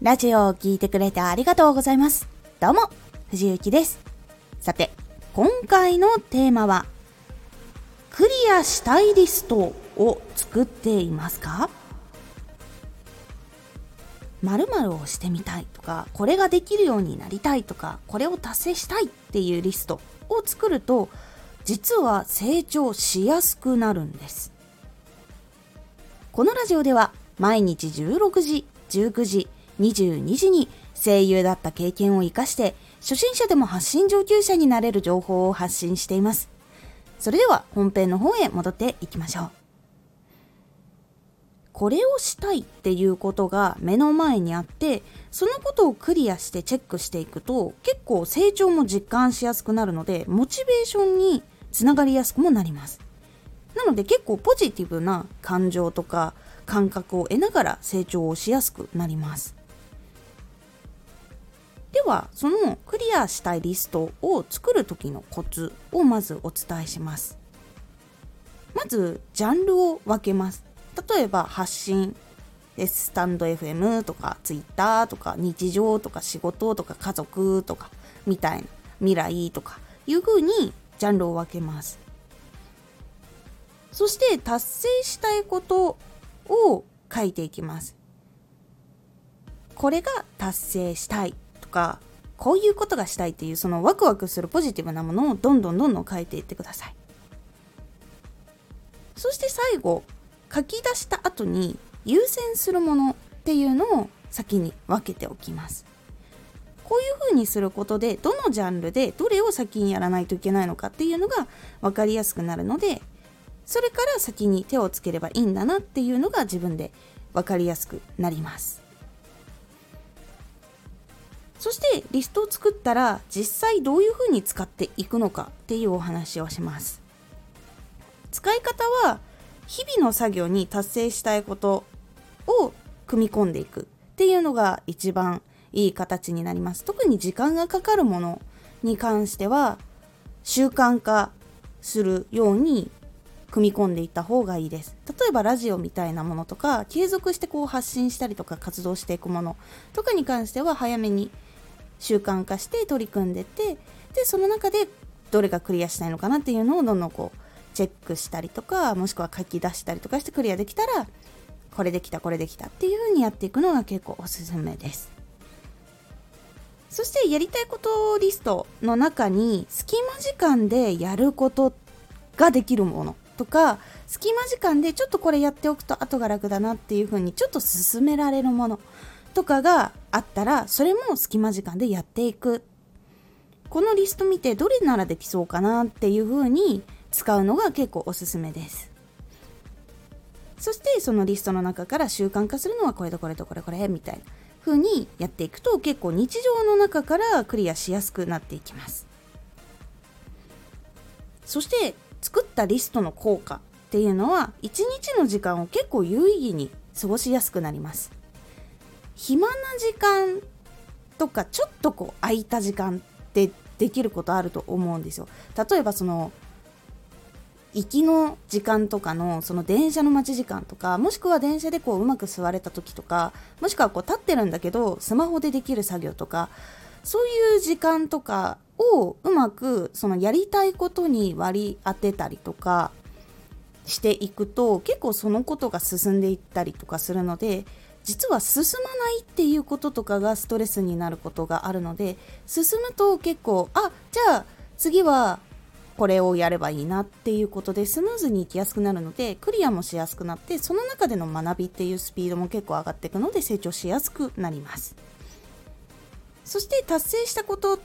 ラジオを聴いてくれてありがとうございます。どうも、藤幸です。さて、今回のテーマは、クリアしたいリストを作っていますか？〇〇をしてみたいとか、これができるようになりたいとか、これを達成したいっていうリストを作ると、実は成長しやすくなるんです。このラジオでは毎日16時、19時、22時に声優だった経験を活かして初心者でも発信上級者になれる情報を発信しています。それでは本編の方へ戻っていきましょう。これをしたいっていうことが目の前にあってそのことをクリアしてチェックしていくと結構成長も実感しやすくなるのでモチベーションにつながりやすくもなりますなので結構ポジティブな感情とか感覚を得ながら成長をしやすくなりますはそのクリアしたいリストを作る時のコツをまずお伝えします。まずジャンルを分けます。例えば発信。スタンド FM とか Twitter とか日常とか仕事とか家族とかみたいな。未来とか。いう風にジャンルを分けます。そして達成したいことを書いていきます。これが達成したい。とかこういうことがしたいっていうそのワクワクするポジティブなものをどんどんどんどん書いていってください。そして最後書き出した後に優先するものっていうのを先に分けておきます。こういう風にすることでどのジャンルでどれを先にやらないといけないのかっていうのが分かりやすくなるのでそれから先に手をつければいいんだなっていうのが自分で分かりやすくなります。そしてリストを作ったら実際どういうふうに使っていくのかっていうお話をします。使い方は日々の作業に達成したいことを組み込んでいくっていうのが一番いい形になります。特に時間がかかるものに関しては習慣化するように組み込んでいった方がいいです。例えばラジオみたいなものとか継続してこう発信したりとか活動していくもの。とかに関しては早めに習慣化して取り組んでてでその中でどれがクリアしたいのかなっていうのをどんどんこうチェックしたりとかもしくは書き出したりとかしてクリアできたらこれできたこれできたっていう風にやっていくのが結構おすすめです。そしてやりたいことリストの中に隙間時間でやることができるものとか隙間時間でちょっとこれやっておくと後が楽だなっていう風にちょっと進められるものとかがあったらそれも隙間時間でやっていく。このリスト見てどれならできそうかなっていう風に使うのが結構おすすめです。そしてそのリストの中から習慣化するのはこれとこれとこれこれみたいな風にやっていくと結構日常の中からクリアしやすくなっていきます。そして作ったリストの効果っていうのは一日の時間を結構有意義に過ごしやすくなります。暇な時間とかちょっとこう空いた時間ってできることあると思うんですよ。例えばその行きの時間とかのその電車の待ち時間とかもしくは電車でこううまく座れた時とかもしくはこう立ってるんだけどスマホでできる作業とかそういう時間とかをうまくそのやりたいことに割り当てたりとかしていくと結構そのことが進んでいったりとかするので実は進まないっていうこととかがストレスになることがあるので進むと結構あじゃあ次はこれをやればいいなっていうことでスムーズにいきやすくなるのでクリアもしやすくなってその中での学びっていうスピードも結構上がっていくので成長しやすくなります。そして達成したこと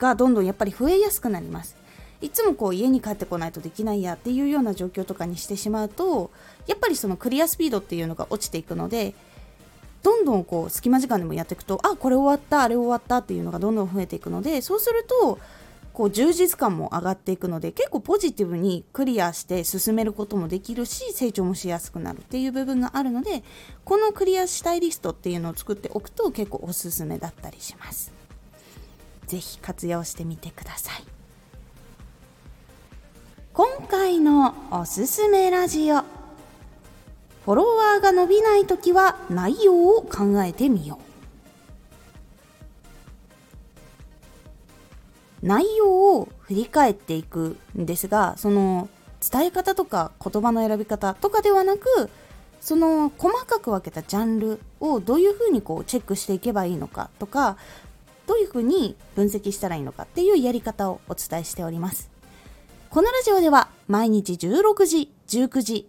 がどんどんやっぱり増えやすくなります。いつもこう家に帰ってこないとできないやっていうような状況とかにしてしまうとやっぱりそのクリアスピードっていうのが落ちていくのでどんどんこう隙間時間でもやっていくとあこれ終わったあれ終わったっていうのがどんどん増えていくのでそうするとこう充実感も上がっていくので結構ポジティブにクリアして進めることもできるし成長もしやすくなるっていう部分があるのでこのクリアしたいリストっていうのを作っておくと結構おすすめだったりします。ぜひ活用してみてください。今回のおすすめラジオフォロワーが伸びない時は内容を考えてみよう。内容を振り返っていくんですがその伝え方とか言葉の選び方とかではなくその細かく分けたジャンルをどういうふうにこうチェックしていけばいいのかとかどういうふうに分析したらいいのかっていうやり方をお伝えしております。このラジオでは毎日16時19時